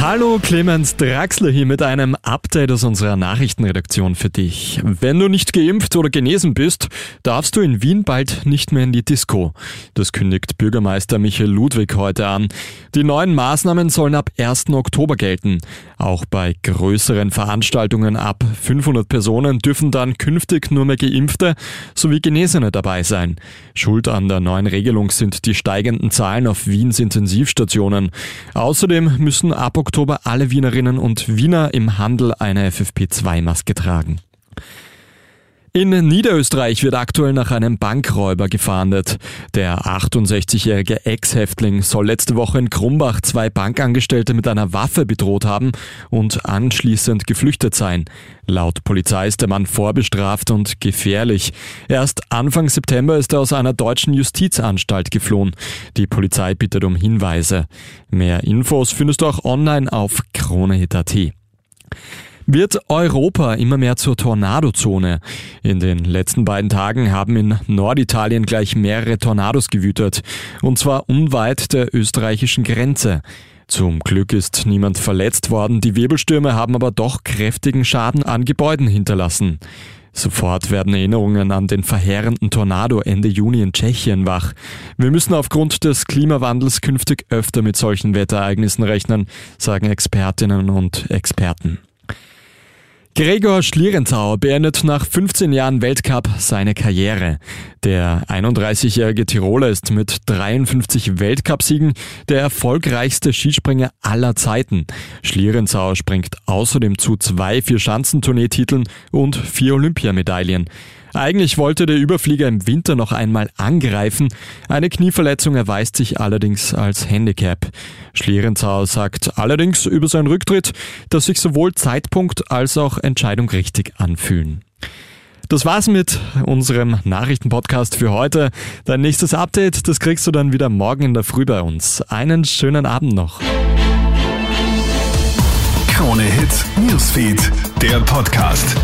Hallo Clemens Draxler hier mit einem Update aus unserer Nachrichtenredaktion für dich. Wenn du nicht geimpft oder genesen bist, darfst du in Wien bald nicht mehr in die Disco. Das kündigt Bürgermeister Michael Ludwig heute an. Die neuen Maßnahmen sollen ab 1. Oktober gelten. Auch bei größeren Veranstaltungen ab 500 Personen dürfen dann künftig nur mehr Geimpfte sowie Genesene dabei sein. Schuld an der neuen Regelung sind die steigenden Zahlen auf Wiens Intensivstationen. Außerdem müssen ab alle Wienerinnen und Wiener im Handel eine FFP2-Maske tragen. In Niederösterreich wird aktuell nach einem Bankräuber gefahndet. Der 68-jährige Ex-Häftling soll letzte Woche in Krumbach zwei Bankangestellte mit einer Waffe bedroht haben und anschließend geflüchtet sein. Laut Polizei ist der Mann vorbestraft und gefährlich. Erst Anfang September ist er aus einer deutschen Justizanstalt geflohen. Die Polizei bittet um Hinweise. Mehr Infos findest du auch online auf kronehit.at. Wird Europa immer mehr zur Tornadozone? In den letzten beiden Tagen haben in Norditalien gleich mehrere Tornados gewütet, und zwar unweit der österreichischen Grenze. Zum Glück ist niemand verletzt worden, die Wirbelstürme haben aber doch kräftigen Schaden an Gebäuden hinterlassen. Sofort werden Erinnerungen an den verheerenden Tornado Ende Juni in Tschechien wach. Wir müssen aufgrund des Klimawandels künftig öfter mit solchen Wetterereignissen rechnen, sagen Expertinnen und Experten. Gregor Schlierenzauer beendet nach 15 Jahren Weltcup seine Karriere. Der 31-jährige Tiroler ist mit 53 Weltcupsiegen der erfolgreichste Skispringer aller Zeiten. Schlierenzauer springt außerdem zu zwei Vier-Schanzentournee-Titeln und vier Olympiamedaillen. Eigentlich wollte der Überflieger im Winter noch einmal angreifen. Eine Knieverletzung erweist sich allerdings als Handicap. Schlierenzauer sagt allerdings über seinen Rücktritt, dass sich sowohl Zeitpunkt als auch Entscheidung richtig anfühlen. Das war's mit unserem Nachrichtenpodcast für heute. Dein nächstes Update, das kriegst du dann wieder morgen in der Früh bei uns. Einen schönen Abend noch. Krone Hits, Newsfeed, der Podcast.